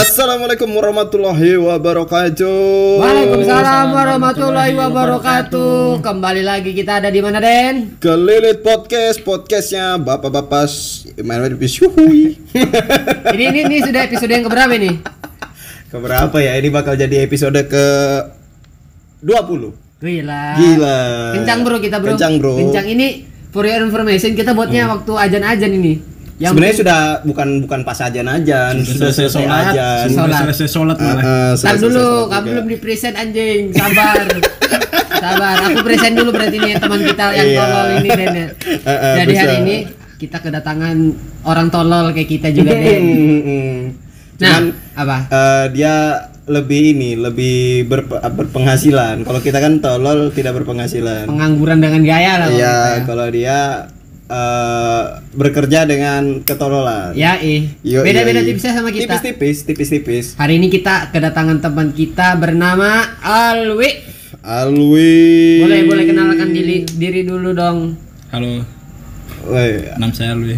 Assalamualaikum warahmatullahi wabarakatuh. Waalaikumsalam warahmatullahi wabarakatuh. Kembali lagi kita ada di mana, Den? Kelilit podcast, podcastnya bapak-bapak Bisyuhui. Ini ini ini sudah episode yang keberapa nih? Keberapa ya? Ini bakal jadi episode ke 20. Gila. Gila. Kencang bro kita bro. Kencang, bro. Kencang ini for your information kita buatnya waktu ajan-ajan ini. Yang Sebenarnya sudah bukan bukan pas ajan-ajan, sudah selesai. Sholat. Sudah selesai sholat Uh, malah. uh, selesai dulu, kamu belum di present anjing. Sabar. Sabar. Aku present dulu berarti nih teman kita yang Iya. tolol ini Den. ya. Eh, Jadi hari ini kita kedatangan orang tolol kayak kita juga Den. Hmm, hmm. Nah, Cuman apa? eh, dia lebih ini, lebih berpe- berpenghasilan. Kalau kita kan tolol tidak berpenghasilan. Pengangguran dengan gaya lah. Iya, kita. kalau dia eh, bekerja dengan ketololan. Ya, eh. Yo, Beda-beda tipisnya sama kita. Tipis-tipis, tipis-tipis. Hari ini kita kedatangan teman kita bernama Alwi. Alwi. Boleh boleh kenalkan diri diri dulu dong. Halo, Woi, nama saya Alwi.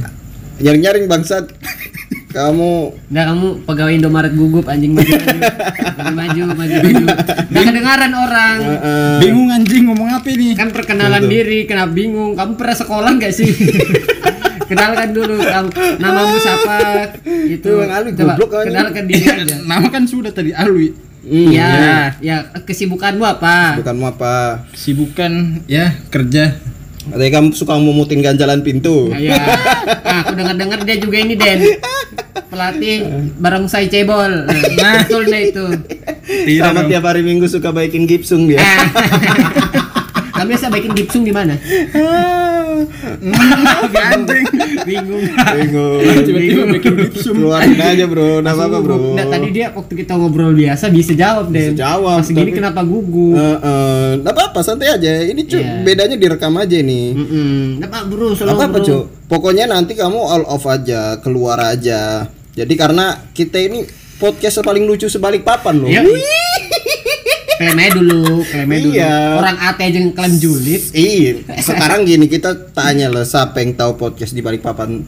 nyaring-nyaring bangsat. Kamu Udah kamu pegawai Indomaret gugup anjing maju maju maju maju maju. Kedengaran orang. Bingung anjing ngomong apa ini? Kan perkenalan diri, kenapa bingung? Kamu pernah sekolah nggak sih? Kenalkan dulu kamu namamu siapa? Itu. Bang Alwi, Coba goblok kan? kenalkan diri aja. Nama kan sudah tadi Alwi. hmm, Iya, ya kesibukanmu apa? bukanmu apa? Sibukan ya kerja. Katanya kamu suka memutin ganjalan pintu. Ya, nah, aku dengar-dengar dia juga ini Den pelatih barongsai cebol. Nah, betul deh itu. Tidak Sama dong. tiap hari Minggu suka baikin gipsung dia. Ah. Kamu biasa bikin gipsung di mana? Anjing. Bingung. Bingung. Tiba-tiba bikin gipsum. Keluarin aja bro, nggak apa-apa bro. Nggak, tadi dia waktu kita ngobrol biasa bisa jawab deh. Bisa jawab, Pas gini kenapa gugup? Eh, nggak apa-apa, santai aja. Ini cu, Iya. bedanya direkam aja nih. Mm-mm. Nggak apa bro, selalu Apa apa bro. cu? Pokoknya nanti kamu all off aja, keluar aja. Jadi karena kita ini podcast paling lucu sebalik papan loh. Iya. Klaim aja dulu, klaim aja dulu. Iya. Orang AT aja yang klaim julid. Iya, sekarang gini kita tanya lah siapa yang tahu podcast di balik papan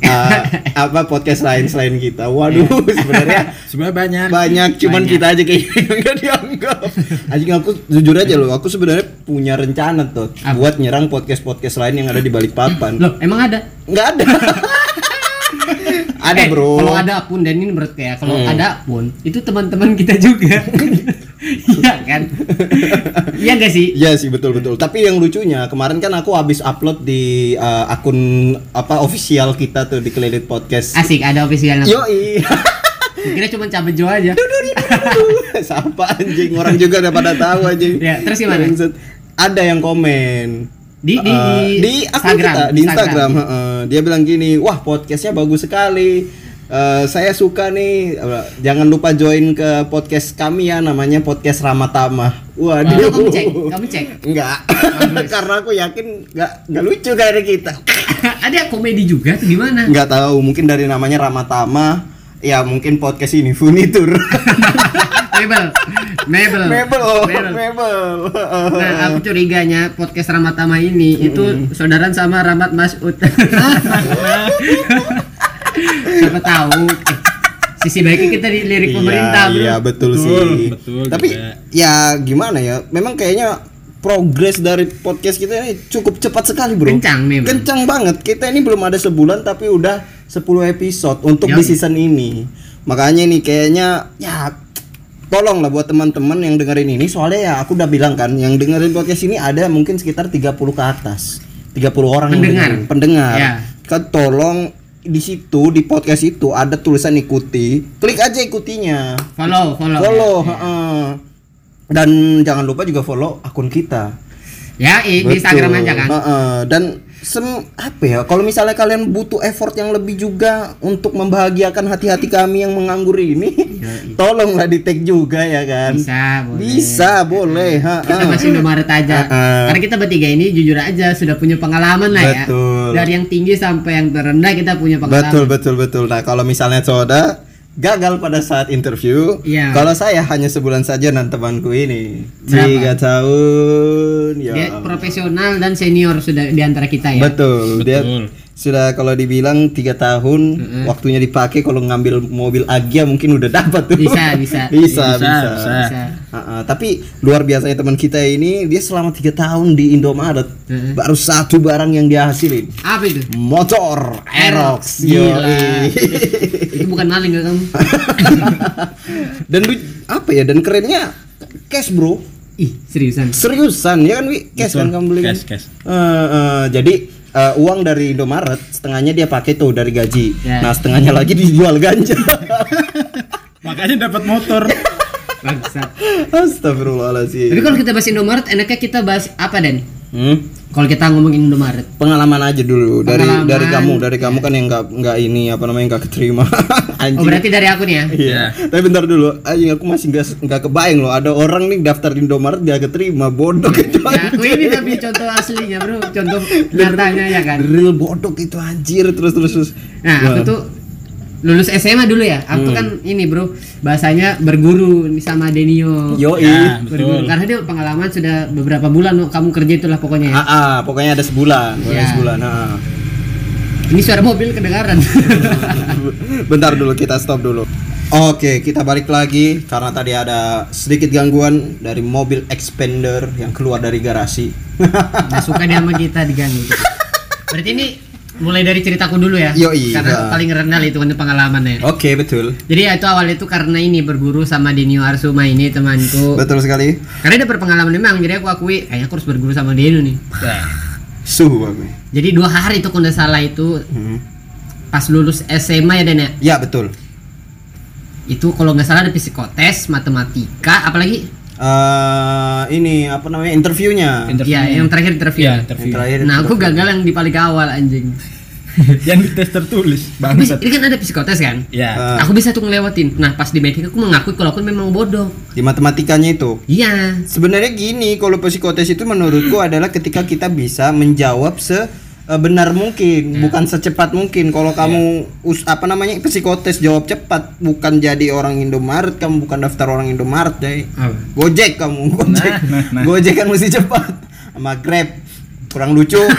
eh, apa podcast lain selain kita. Waduh, sebenarnya Sebenarnya banyak. banyak cuman Banyak. kita aja kayak yang nggak dianggap. Anjing aku jujur aja loh, aku sebenarnya punya rencana tuh Apa? buat nyerang podcast-podcast lain yang ada di balik papan. Loh, emang ada? Nggak ada. Ada Eh, bro. Kalau ada pun dan ini menurut kayak kalau Hmm. ada pun itu teman-teman kita juga. Iya kan? Iya gak sih? Iya sih betul betul. Tapi yang lucunya kemarin kan aku habis upload di uh, akun apa official kita tuh di Kelilit Podcast. Asik ada official Yo Kira cuma cabejo aja. Siapa anjing orang juga udah pada tahu anjing. Ya, terus gimana? Ada yang komen. Di di, Eh, di akun kita, di Instagram, heeh. dia bilang gini, wah podcastnya bagus sekali. Eh, saya suka nih, eh, jangan lupa join ke podcast kami ya, namanya podcast Ramatama. Waduh, kamu cek, kamu cek. Enggak, karena aku yakin nggak nggak lucu kayak kita. ada komedi juga tuh gimana? Nggak tahu, mungkin dari namanya Ramatama, ya mungkin podcast ini furnitur. Mebel. Mebel. Mebel, Mebel. mebel. Nah, aku curiganya podcast Ramatama ini itu saudaraan sama Ramat Masud. Siapa tahu sisi baiknya kita dilirik pemerintah, Bro. Iya, betul, Betul, sih. betul Tapi juga. ya gimana ya? Memang kayaknya progres dari podcast kita ini cukup cepat sekali, Bro. Kencang memang. Kencang banget. Kita ini belum ada sebulan tapi udah 10 episode untuk di Yoi. season ini. Makanya nih kayaknya ya tolong lah buat teman-teman yang dengerin ini soalnya ya aku udah bilang kan yang dengerin podcast ini ada mungkin sekitar 30 ke atas. 30 orang yang Pendengar. dengerin. pendengar. Ya. Kan tolong di situ di podcast itu ada tulisan ikuti, klik aja ikutinya. Follow, follow. Follow, heeh. Dan jangan lupa juga follow akun kita. Ya, di Instagram aja kan. Heeh. Dan sem apa ya? Kalau misalnya kalian butuh effort yang lebih juga untuk membahagiakan hati-hati kami yang menganggur ini, tolonglah di tag juga ya kan. Bisa, boleh. Bisa, boleh. Kita heeh. masih Indomaret aja. Heeh. Karena kita bertiga ini jujur aja sudah punya pengalaman lah ya. Betul. Dari yang tinggi sampai yang terendah kita punya pengalaman. Betul, betul, betul. Nah, kalau misalnya Soda gagal pada saat interview, Iya. kalau saya hanya sebulan saja dan temanku ini Berapa? tiga tahun, ya. Dia profesional dan senior sudah di antara kita ya. Betul, dia Betul. sudah kalau dibilang tiga tahun waktunya dipakai kalau ngambil mobil Agia mungkin udah dapat tuh. Bisa, bisa. bisa, Bisa, bisa. bisa. Bisa. Ah, ah. tapi luar biasanya teman kita ini dia selama tiga tahun di Indomaret Mm-mm. baru satu barang yang dia hasilin Apa itu? motor Aerox Gila. Bukan maling gak kamu? dan lu- apa ya dan kerennya cash bro Ih, seriusan. seriusan ya kan wi cash kan kamu beli kan? cash, cash. Eh, eh, jadi eh, uang dari Indomaret setengahnya dia pakai tuh dari gaji Ya. nah setengahnya lagi dijual ganja Makanya dapat motor. Bangsat. Astagfirullahaladzim Tapi kalau kita bahas Indomaret, enaknya kita bahas apa Dan? Hmm? Kalau kita ngomongin Indomaret. pengalaman aja dulu dari Pengalaman. dari kamu dari kamu kan yang nggak nggak ini apa namanya nggak keterima Oh anjing berarti dari aku nih ya? Iya. Tapi bentar dulu, anjing aku masih nggak nggak kebayang loh. Ada orang nih daftar di Indomaret dia keterima bodoh gitu. Ya, aku ini tapi contoh aslinya bro, contoh nyatanya ya kan. Real bodoh itu anjir terus terus terus. Nah aku tuh lulus SMA dulu ya. Aku tuh kan ini bro, bahasanya berguru sama Denio. Yo Ya, Berguru betul. karena dia pengalaman sudah beberapa bulan loh, kamu kerja itulah pokoknya. ya. Ah, ah, pokoknya ada sebulan, Ya. sebulan. ah. Ini suara mobil kedengaran. Bentar dulu kita stop dulu. Oke, kita balik lagi karena tadi ada sedikit gangguan dari mobil expander yang keluar dari garasi. nah suka dia sama kita diganggu. Berarti ini mulai dari ceritaku dulu ya. Yoi, Karena ya. paling rendah itu kan pengalamannya. Oke, betul. Jadi ya itu awal itu karena ini berguru sama Denio Arsuma ini temanku. Betul sekali. Karena dia berpengalaman memang, jadi aku akui kayaknya aku harus berguru sama Denio nih. Suhu aku. Jadi dua hari itu kalau salah itu Hmm. pas lulus SMA ya Dan ya. Ya, betul. Itu kalau nggak salah ada psikotes, matematika, apalagi eh ini apa namanya interviewnya. Interview. ya yang terakhir interview. Iya, Yang interview. terakhir. Nah aku gagal yang di paling awal anjing. Yang di tes tertulis, bangsat. ini kan ada psikotes kan? Ya. Ah. Aku bisa tuh ngelewatin. Nah pas di medik aku mengakui kalau aku memang bodoh. di matematikanya itu. Iya. Sebenarnya gini, kalau psikotes itu menurutku adalah ketika kita bisa menjawab sebenar mungkin, bukan secepat mungkin. Kalau kamu us, apa namanya psikotes jawab cepat, bukan jadi orang Indomaret, kamu bukan daftar orang Indomaret, deh. Gojek kamu, Gojek. nah, nah. Gojek kan mesti cepat. Sama Grab kurang lucu.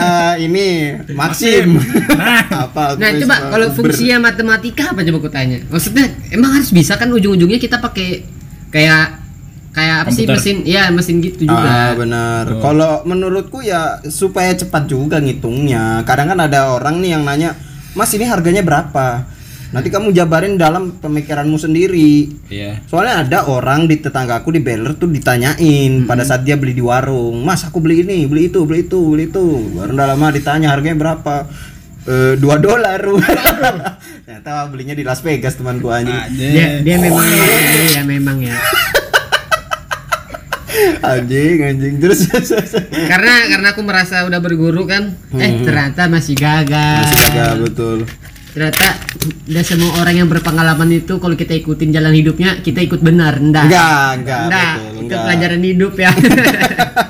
Eh, ini Maxim. apa? Nah coba eh, kalau fungsinya matematika apa coba aku tanya? Maksudnya emang harus bisa kan ujung-ujungnya kita pakai kayak kayak apa sih mesin? Ya mesin gitu juga. Ah benar. Kalau menurutku ya supaya cepat juga ngitungnya. Kadang kan ada orang nih yang nanya, Mas ini harganya berapa? Nanti kamu jabarin dalam pemikiranmu sendiri. Iya. Soalnya ada orang di tetanggaku di Beller tuh ditanyain pada saat dia beli di warung, Mas aku beli ini, beli itu, beli itu, beli itu. Baru udah lama ditanya harganya berapa? Eh, dua dolar. Ternyata belinya di Las Vegas teman gua anjing. Dia dia memang ya memang ya. Anjing, anjing. Terus Karena karena aku merasa udah berguru kan, eh ternyata masih gagal. masih gagal betul. Ternyata udah semua orang yang berpengalaman itu kalau kita ikutin jalan hidupnya kita ikut benar, enggak. Enggak, enggak, Enggak, betul, itu enggak. pelajaran hidup ya.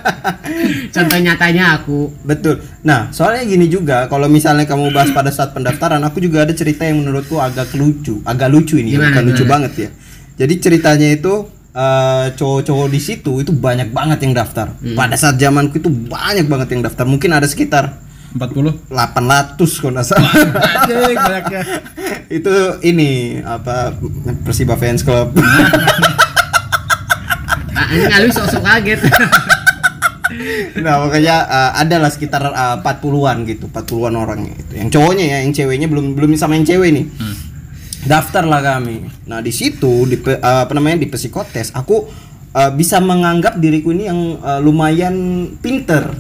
Contoh nyatanya aku. Betul. Nah, soalnya gini juga, kalau misalnya kamu bahas pada saat pendaftaran, aku juga ada cerita yang menurutku agak lucu, agak lucu ini, Gimana, bukan lucu banget ya. Jadi ceritanya itu eh, cowok-cowok di situ itu banyak banget yang daftar. Hmm. Pada saat zamanku itu banyak banget yang daftar. Mungkin ada sekitar 40. 800 kalau nggak salah. Anjing banyaknya. itu ini apa Persiba Fans Club. Ah, ini ngalu sok-sok kaget. nah, makanya eh, ada lah sekitar eh, 40-an gitu, 40-an orang gitu. Yang cowoknya ya, yang ceweknya belum belum sama yang cewek nih. Daftar lah kami. Nah, di situ di eh, apa namanya di psikotes aku eh, bisa menganggap diriku ini yang eh, lumayan pinter.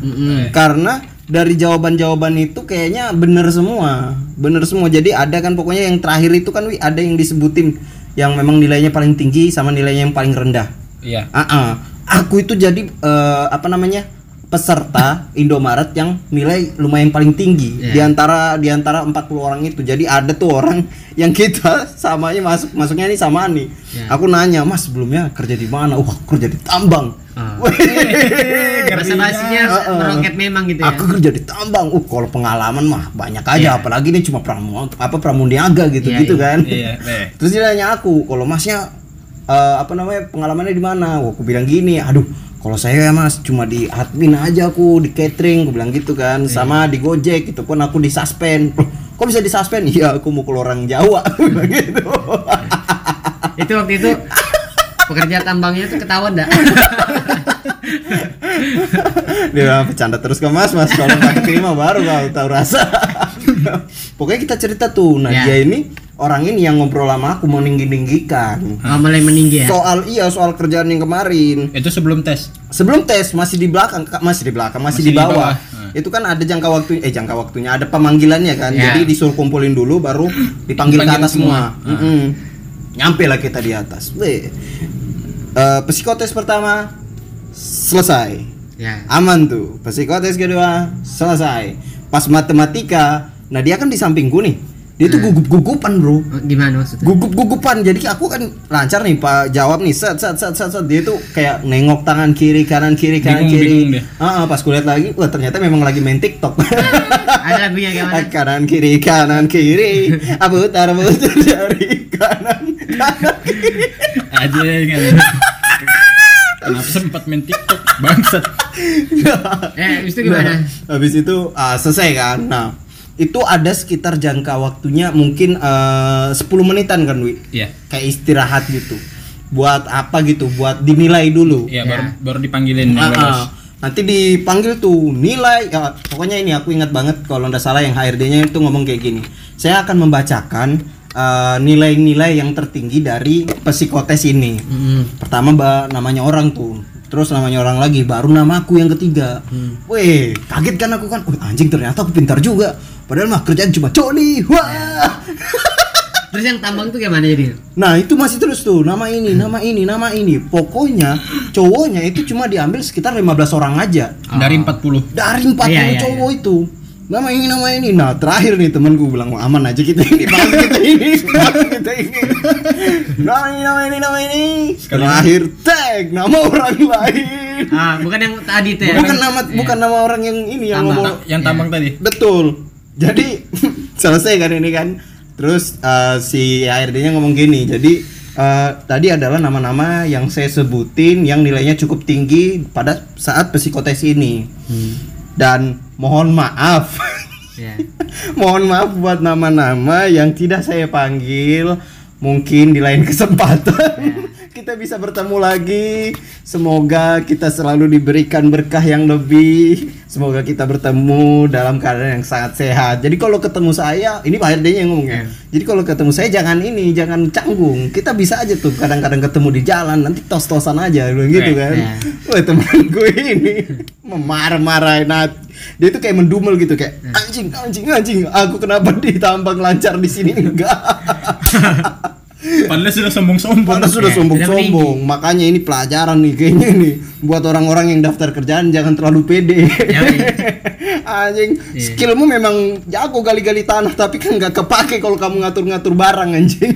Karena dari jawaban-jawaban itu kayaknya bener semua. Bener semua. Jadi ada kan pokoknya yang terakhir itu kan Wi, ada yang disebutin yang memang nilainya paling tinggi sama nilainya yang paling rendah. Iya. Ah, ah. aku itu jadi eh, apa namanya peserta Indomaret yang nilai lumayan paling tinggi Iya. di antara di antara 40 orang itu. Jadi ada tuh orang yang kita samanya masuk masuknya nih sama nih. Iya. Aku nanya, "Mas, sebelumnya kerja di mana?" "Wah, kerja di tambang." Wih, Bahasa basinya Heeh. meroket memang gitu ya. Aku kerja di tambang. Uh, kalau pengalaman mah banyak aja, Iya. apalagi ini cuma pramu apa pramuniaga gitu Iya, gitu iya. kan. Iya, eh. Terus dia nanya aku, kalau masnya eh, apa namanya pengalamannya di mana? Wah, aku bilang gini, aduh, kalau saya ya mas cuma di admin aja aku di catering aku bilang gitu kan. Sama di gojek itu pun aku di suspend. Kok bisa di suspend? Iya aku mau ke orang Jawa. Gitu. Itu waktu itu pekerja tambangnya tuh ketahuan dah dia bilang bercanda terus ke mas mas. Kalau nggak terima baru kau tahu rasa. Pokoknya kita cerita tuh. Nah Ya. dia ini orang ini yang ngobrol sama aku mau ninggi ninggikan oh, mulai meninggi ya soal iya soal kerjaan yang kemarin Itu sebelum tes. sebelum tes masih di belakang Kak, masih di belakang masih, Masih di di bawah, bawah. Nah. itu kan ada jangka waktu eh jangka waktunya ada pemanggilannya kan Ya. jadi disuruh kumpulin dulu baru dipanggil, ke atas semua, semua. Mm-mm. nyampe lah kita di atas Weh. Eh, psikotes pertama selesai ya aman tuh psikotes kedua selesai pas matematika nah dia kan di sampingku nih dia tuh Hmm. gugup-gugupan bro Oh, gimana maksudnya gugup-gugupan jadi aku kan lancar nih pak jawab nih set set set set, set. dia tuh kayak nengok tangan kiri kanan kiri kanan Bingung, kiri bingung. Ah, ah, pas kulihat lagi wah ternyata memang lagi main tiktok ada lagunya gimana kanan kiri kanan kiri abu putar putar dari kanan kanan kiri Aja kan. Kenapa sempat main TikTok? Bangsat. eh habis itu gimana Nah, habis itu ah, selesai kan nah itu ada sekitar jangka waktunya mungkin eh, 10 menitan kan Wi? Iya. kayak istirahat gitu. Buat apa gitu? Buat dinilai dulu. Iya, Ya. baru baru dipanggilin lolos. ah. nanti dipanggil tuh nilai. Ya, pokoknya ini aku ingat banget kalau nggak salah yang HRD-nya itu ngomong kayak gini. Saya akan membacakan eh, nilai-nilai yang tertinggi dari psikotes ini. Mm-mm. pertama mbak namanya orang tuh. Terus namanya orang lagi baru namaku yang ketiga. Weh kaget kan aku kan? Wih, anjing ternyata aku pintar juga padahal mah kerjaan cuma coli wah terus yang tambang tuh gimana jadi Nah itu masih terus tuh nama ini, nama ini, nama ini. Pokoknya cowoknya itu cuma diambil sekitar 15 orang aja Dari 40. dari 40 Iya, iya, cowok itu. Nama ini, nama ini. Nah terakhir nih temanku bilang "Wah, aman aja kita ini, bahas kita ini, bahas kita ini. Nama ini, nama ini, nama ini. Terakhir tag nama orang lain. ah bukan yang tadi tuh ya Bukan nama, bukan nama orang yang ini yang Tambang. ngomong. Yang tambang tadi. Betul. Jadi selesai kan ini kan. Terus eh, si ARD-nya ngomong gini. Jadi eh, tadi adalah nama-nama yang saya sebutin yang nilainya cukup tinggi pada saat psikotes ini. Dan mohon maaf. ya mohon maaf buat nama-nama yang tidak saya panggil. Mungkin di lain kesempatan kita bisa bertemu lagi. Semoga kita selalu diberikan berkah yang lebih. Semoga kita bertemu dalam keadaan yang sangat sehat. Jadi kalau ketemu saya, ini Pak RD-nya yang ngomongnya. Jadi kalau ketemu saya jangan ini, jangan canggung. Kita bisa aja tuh kadang-kadang ketemu di jalan, nanti tos-tosan aja bilang gitu kan. Ya. Wah temen gue ini memarah-marahin hati. Dia tuh kayak mendumel gitu kayak anjing anjing anjing. Aku kenapa ditambang lancar di sini enggak? Padahal sudah sombong-sombong. Padahal sudah Ya, sombong-sombong. Makanya ini pelajaran nih kayaknya nih buat orang-orang yang daftar kerjaan jangan terlalu pede. Ya, iya. anjing, skillmu memang jago gali-gali tanah tapi kan nggak kepake kalau kamu ngatur-ngatur barang anjing.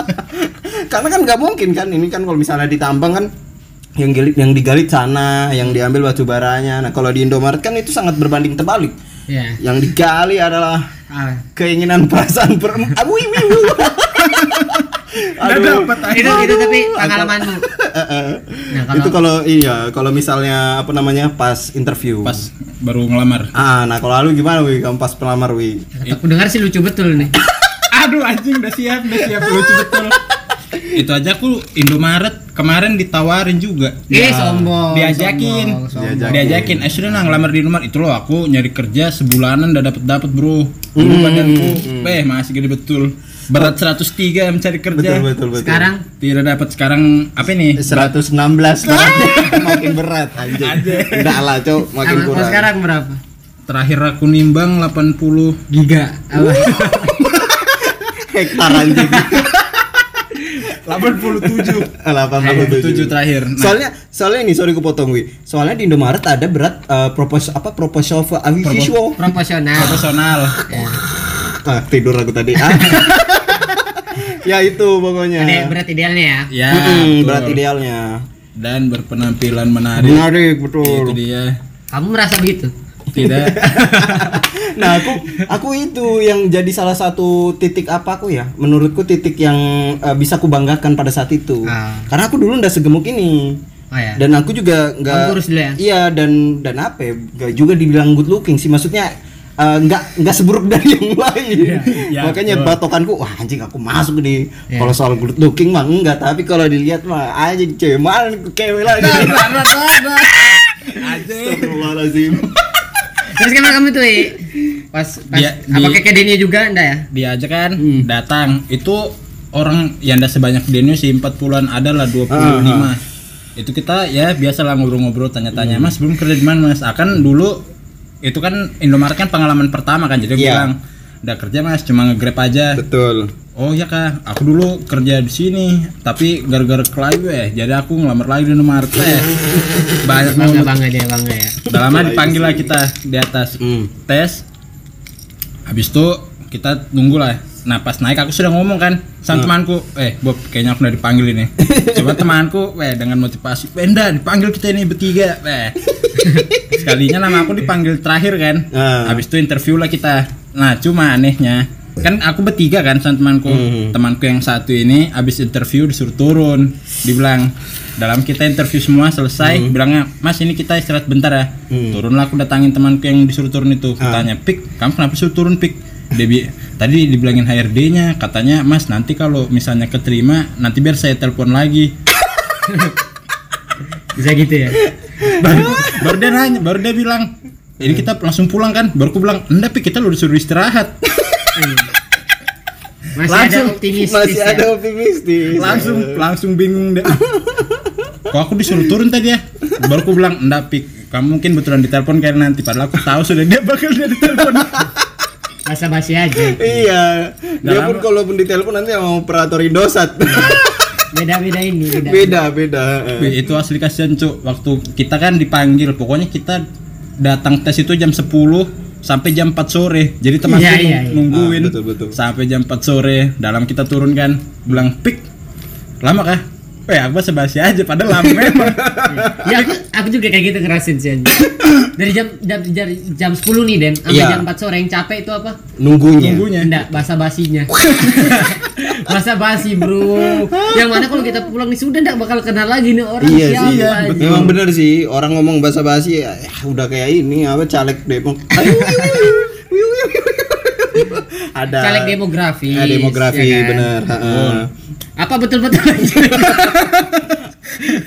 Karena kan nggak mungkin kan ini kan kalau misalnya ditambang kan yang gali, yang digali sana, yang diambil batu baranya. Nah, kalau di Indomaret kan itu sangat berbanding terbalik. ya Yang digali adalah ah. keinginan perasaan per Udah dapat itu itu tapi pengalamanmu Eh, nah kalau itu kalau iya kalau misalnya apa namanya pas interview Pas baru ngelamar. ah nah kalau lu gimana wi kamu pas pelamar wi aku dengar sih lucu betul nih Aduh anjing udah siap, udah siap lucu betul. Itu aja aku Indomaret kemarin ditawarin juga. eh sombong Diajakin. sombong, sombong. Diajakin. Diajakin, eh sudah nah ngelamar di Indomaret itu loh aku nyari kerja sebulanan udah dapat dapat bro. Dulu badanku, beh masih gede betul. Berat 103 mencari kerja. betul betul betul. Sekarang? Tidak dapat. Sekarang apa ini? 116 beratnya makin berat anjing. Enggak lah cok makin kalau kurang. sekarang berapa? Terakhir aku nimbang 80 giga. Hektar anjing. 87 87 terakhir. Nah, soalnya soalnya ini sorry kupotong wi. Soalnya di Indomaret ada berat eh, propos apa proposal for visual proporsional. Profesional. ya. ah, tidur aku tadi. Ah. ya itu pokoknya ada berat idealnya ya Ya, betul. berat idealnya dan berpenampilan menarik. menarik Itu betul dia. kamu merasa begitu Tidak. nah aku aku itu yang jadi salah satu titik apa aku ya menurutku titik yang eh, bisa aku banggakan pada saat itu Ah. karena aku dulu ndak segemuk ini Oh ya. dan aku juga nggak ya? iya dan dan apa ya nggak juga dibilang good looking sih maksudnya eh, nggak nggak seburuk dari yang lain Iya, makanya betul. patokanku wah anjing aku masuk nih Iya. kalau soal good looking mah enggak tapi kalau dilihat mah anjing cewek mana cewek lagi Astagfirullahaladzim Terus kenapa kamu tuh? Pas, pas Dia- apa di- kayak Denny juga enggak ya? dia aja kan Hmm. datang itu orang yang tidak sebanyak Denny sih 40-an ada lah 25 Ah, itu kita ya biasa lah ngobrol-ngobrol tanya-tanya Hmm. mas belum kerja di mana mas akan dulu itu kan Indomaret kan pengalaman pertama kan jadi Iya. bilang udah kerja mas cuma nge-grab aja. Betul. Oh ya kak. Aku dulu kerja di sini tapi gara-gara kelai eh. Jadi aku ngelamar lagi di Indomaret eh. Banyak banget. bangga dia bangga ya. udah lama dipanggil lah kita di atas. Hmm. tes. Habis itu kita nunggu lah. Nah pas naik aku sudah ngomong kan sama temanku. Eh Bob kayaknya aku udah dipanggil ini. Coba temanku eh dengan motivasi Benda dipanggil kita ini bertiga eh sekalinya nama aku dipanggil terakhir kan. Ah. habis itu interview lah kita. Nah cuma anehnya kan aku bertiga kan sama temanku. Hmm. temanku yang satu ini habis interview disuruh turun. Dibilang dalam kita interview semua selesai. Bilangnya mas ini kita istirahat bentar ya. Hmm. turunlah aku datangin temanku yang disuruh turun itu. Katanya pik kamu kenapa suruh turun pik? Dia bi- tadi dibilangin HRD-nya katanya mas nanti kalau misalnya keterima nanti biar saya telepon lagi. Bisa gitu ya. Baru, baru dia nanya baru dia bilang ini kita langsung pulang kan? Baru aku bilang enggak pik kita lu disuruh istirahat. Masih Langsung, ada optimis masih ya. ada optimistis. Langsung langsung bingung deh kok aku disuruh turun tadi ya? Baru aku bilang enggak pik. Kamu mungkin betulan ditelepon kayak nanti. Padahal aku tahu sudah dia bakal dia ditelepon. Basa basi aja. iya. Dia pun kalaupun ditelepon nanti mau operator Indosat Beda-beda ini, beda. beda beda Wih, itu asli kasihan cuk waktu kita kan dipanggil pokoknya kita datang tes itu jam 10 sampai jam 4 sore jadi teman Iya, iya, iya. nungguin Ah, betul, betul. sampai jam 4 sore dalam kita turun kan bilang pik lama kah Eh aku basa basi aja padahal lama memang Ya aku aku juga kayak gitu ngerasin sih anjing. Dari jam jam dari jam 10 nih Den sampai Iya. jam 4 sore yang capek itu apa? nunggunya nunggunya Enggak, basa basa basi, Bro. Yang mana kalau kita pulang nih sudah enggak bakal kenal lagi nih orang Iya siapa. sih, iya, betul. memang bener sih orang ngomong bahasa basi ya, ya udah kayak ini apa caleg Depok. Ada Caleg demografi. Ah, demografi ya kan? bener. heeh. Apa betul-betul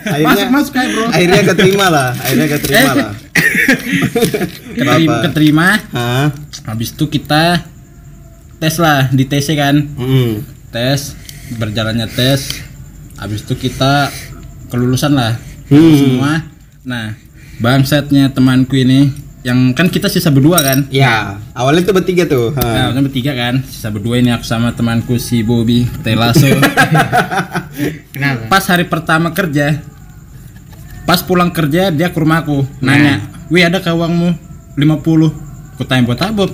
Akhirnya masuk masuk kayak bro akhirnya keterima lah, akhirnya keterima lah. keterima, keterima Hah? habis itu kita tes lah di TC kan Hmm. Tes berjalannya tes habis itu kita kelulusan lah Hmm. semua nah bangsatnya temanku ini yang kan kita sisa berdua kan Ya, awalnya tuh bertiga tuh. nah kan bertiga kan sisa berdua ini aku sama temanku si Bobby Telaso Kenapa? pas hari pertama kerja pas pulang kerja dia ke rumahku nanya wih ada kawangmu 50 aku tanya buat apa?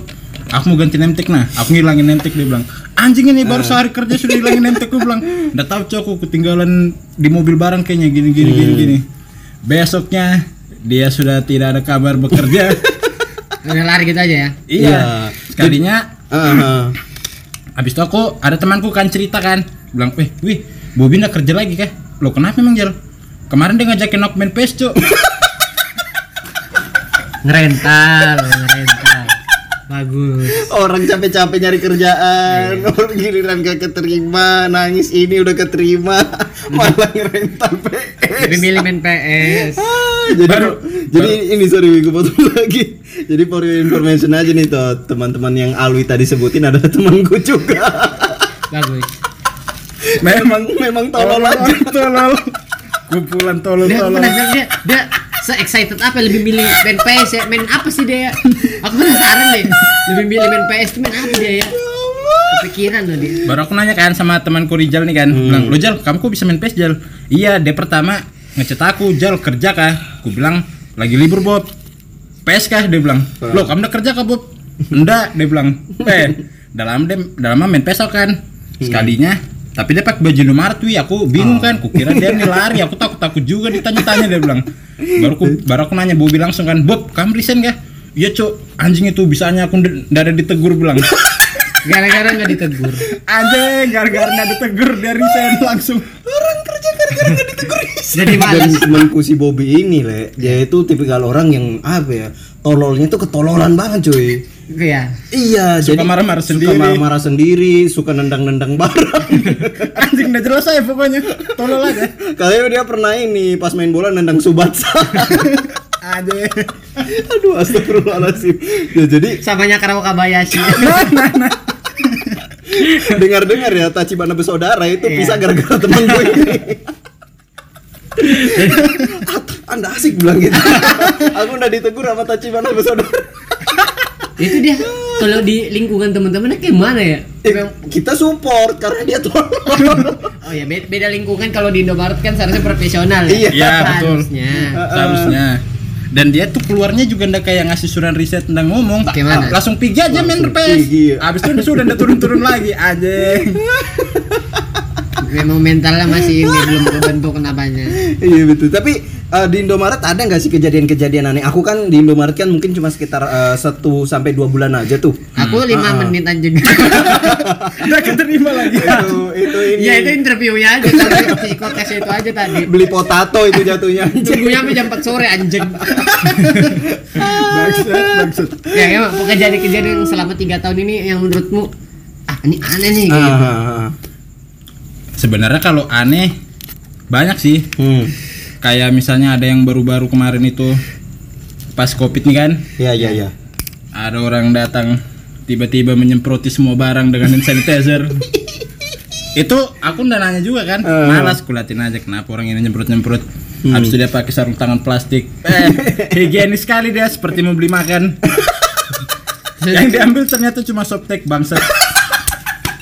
Aku mau ganti nemtek nah aku ngilangin nemtek dia bilang anjing ini baru sehari kerja sudah hilangin nemtek gue bilang udah tahu cok aku ketinggalan di mobil barang kayaknya gini gini gini gini besoknya dia sudah tidak ada kabar bekerja Udah lari gitu aja ya. iya Iya. sekalinya Aha. Habis itu aku ada temanku kan cerita kan, bilang, "Eh, wih, Bobi nggak kerja lagi kah? Lo kenapa emang Jal? Kemarin dia ngajakin aku main PS, Cuk." Ngerental, ngerental. Bagus. Orang capek-capek nyari kerjaan, orang giliran gak keterima, nangis ini udah keterima, malah ngerental PS. Lebih milih main PS. Ah, jadi Baru- jadi ini sorry gue potong lagi. Jadi for your information aja nih tuh teman-teman yang Alwi tadi sebutin adalah temanku juga. Bagus. memang memang tolol aja. tolol. Kumpulan Dia aku tolol-tolol. penasaran dia, dia se excited apa lebih milih main PS ya? Main apa sih dia? Aku penasaran deh. Lebih milih main PS tuh main apa dia ya? Kepikiran loh dia. Baru aku nanya kan sama temanku Rijal nih kan, bilang, "Lo Jal, kamu kok bisa main PS, Jal?" Iya, dia pertama ngechat aku, "Jal, kerja kah?" Aku bilang, "Lagi libur, Bob." PS kah? Dia bilang, "Lo, kamu udah kerja kah, Bob?" "Enggak," dia bilang. "Eh, dalam dia dalam main PS kan." Sekalinya tapi dia pakai baju Indomaret wih aku bingung kan kukira dia nih lari aku takut takut juga ditanya-tanya dia bilang baru aku baru aku nanya Bobi langsung kan Bob kamu resign gak iya cok anjing itu bisanya aku ndak ada ditegur bilang Gara-gara nggak ditegur. Anjing, gara-gara nggak ditegur dia resign langsung. Orang kerja gara-gara Jadi Dan malas. temanku si Bobby ini le, dia itu tipikal orang yang apa ya, tololnya tuh ketololan banget cuy. Itu ya. Iya, Suka jadi marah-marah suka sendiri. marah-marah sendiri, suka nendang-nendang barang. Anjing udah jelas saya pokoknya. Tolol aja. Kayaknya dia pernah ini pas main bola nendang Subatsa. Aja. Aduh, astagfirullahaladzim. Ya, jadi Samanya Karawa Kabayashi. dengar-dengar ya Tachibana bersaudara itu Iya. bisa gara-gara teman gue ini. Anda asik bilang gitu. Aku udah ditegur sama Tachibana bersaudara. itu dia kalau di lingkungan teman-temannya kayak mana ya? Eh, kita support karena dia tolol. Oh ya be- beda lingkungan kalau di Indomaret kan seharusnya profesional ya. Iya. Iya, betul. Harusnya. Seharusnya. Dan dia tuh keluarnya juga ndak kayak ngasih surat riset tentang ngomong. Gimana? Langsung pergi aja main PS. pergi. Abis itu udah sudah ndak turun-turun lagi anjing. Memang mentalnya masih ini belum kebentuk kenapanya. iya betul. Tapi eh, di Indomaret ada nggak sih kejadian-kejadian aneh? Aku kan di Indomaret kan mungkin cuma sekitar eh, satu sampai dua bulan aja tuh. Aku lima menit anjing. Udah keterima lagi. itu itu ini. ya itu interviewnya aja psikotes itu aja tadi. beli potato itu jatuhnya. Tunggunya sampai jam 4 sore anjing. Bangsat, bangsat. ya ya pokoknya kejadian-kejadian yang selama tiga tahun ini yang menurutmu ah ini aneh nih kayak gitu. Ah, Sebenarnya kalau aneh banyak sih. hmm. Kayak misalnya ada yang baru-baru kemarin itu pas Covid nih kan, Ya ya ya. ada orang datang tiba-tiba menyemproti semua barang dengan hand sanitizer. itu aku udah nanya juga kan, Eh. malas kulatin aja kenapa orang ini nyemprot-nyemprot. Habis itu dia pakai sarung tangan plastik. Eh, higienis sekali dia seperti mau beli makan. yang diambil ternyata cuma softtek bangsa.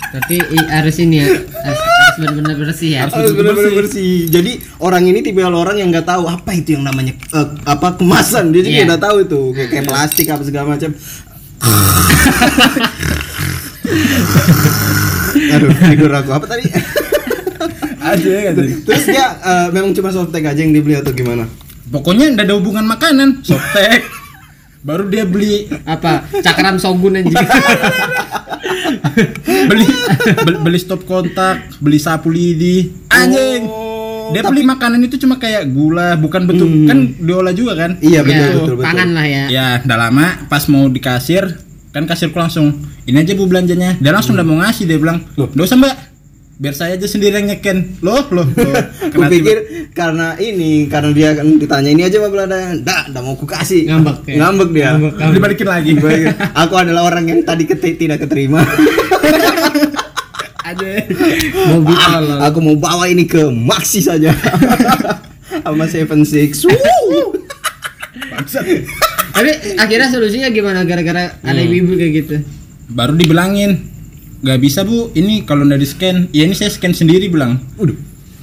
tapi harus ini ya harus benar-benar bersih ya Harus benar-benar bersih. Jadi orang ini tipe orang yang nggak tahu apa itu yang namanya eh, apa kemasan. Dia juga Iya. udah tahu itu kayak, kayak plastik apa segala macam. Aduh, tidur aku. Apa tadi? Aja kan. Terus dia eh, memang cuma softtek aja yang dibeli atau gimana? Pokoknya ndak ada hubungan makanan, softtek. Baru dia beli apa cakram sogun anjing beli beli, beli stop kontak, beli sapu lidi. Anjing. Oh, Dia beli makanan itu cuma kayak gula, bukan betul kan diolah juga kan? Iya betul Ya, betul betul. pangan lah ya Ya, udah lama pas mau di kasir, kan kasirku langsung, "Ini aja Bu belanjanya." Dia langsung udah mau ngasih, dia bilang, Loh. "Nggak usah, Mbak. Biar saya aja sendiri yang nyeken." Loh, loh, loh. Kena pikir karena ini karena dia kan ditanya ini aja Pak Belanda, "Dak, dah mau ku kasih." Ngambek ya? Ngambek dia. tiba- dibalikin lagi. Aku adalah orang yang tadi keti- tidak keterima. Aja. mobil Ah, aku mau bawa ini ke Maxi saja. Sama Seven Six. Tapi akhirnya solusinya gimana gara-gara ada ibu-ibu kayak gitu Baru dibilangin, "Gak bisa, Bu. Ini kalau udah di-scan, ya ini saya scan sendiri," bilang. Waduh.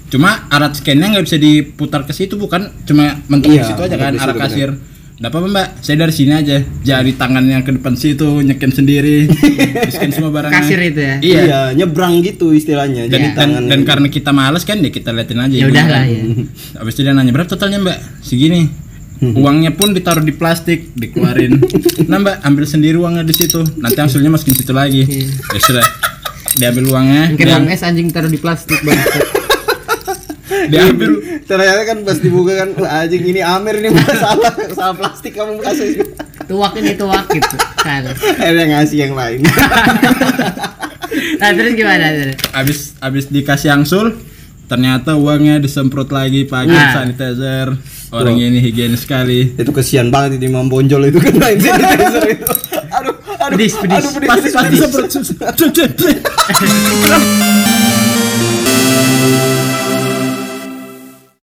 Cuma alat scannya nggak bisa diputar ke situ bukan cuma mentok Iya, di situ aja kan di arah kasir. Nggak apa-apa mbak, saya dari sini aja. Jari tangannya ke depan situ nyeken sendiri, scan semua barangnya. kasir itu ya Iya. Iya, nyebrang gitu istilahnya. Dan, Jadi dan, tangan dan karena kita males kan ya kita liatin aja. Ya udah lah, ya. Habis itu dia nanya berapa totalnya mbak? Segini. Uangnya pun ditaruh di plastik, dikeluarin. nah mbak, ambil sendiri uangnya di situ. Nanti hasilnya masukin situ lagi. Ya sudah. Diambil uangnya, mungkin bang es anjing taruh di plastik bang diambil ternyata kan pas dibuka kan "Wah, anjing ini Amir ini masalah salah plastik kamu kasih. tuak ini tuak gitu kan Akhirnya ngasih yang lain. nah terus gimana terus abis abis dikasih angsul ternyata uangnya disemprot lagi pakai Wah. sanitizer orang ini higienis sekali itu kesian banget itu Imam Bonjol itu kan sanitizer itu. Aduh, aduh, Pedis, pedis. aduh, pedis, pasti pedis, pasti pedis.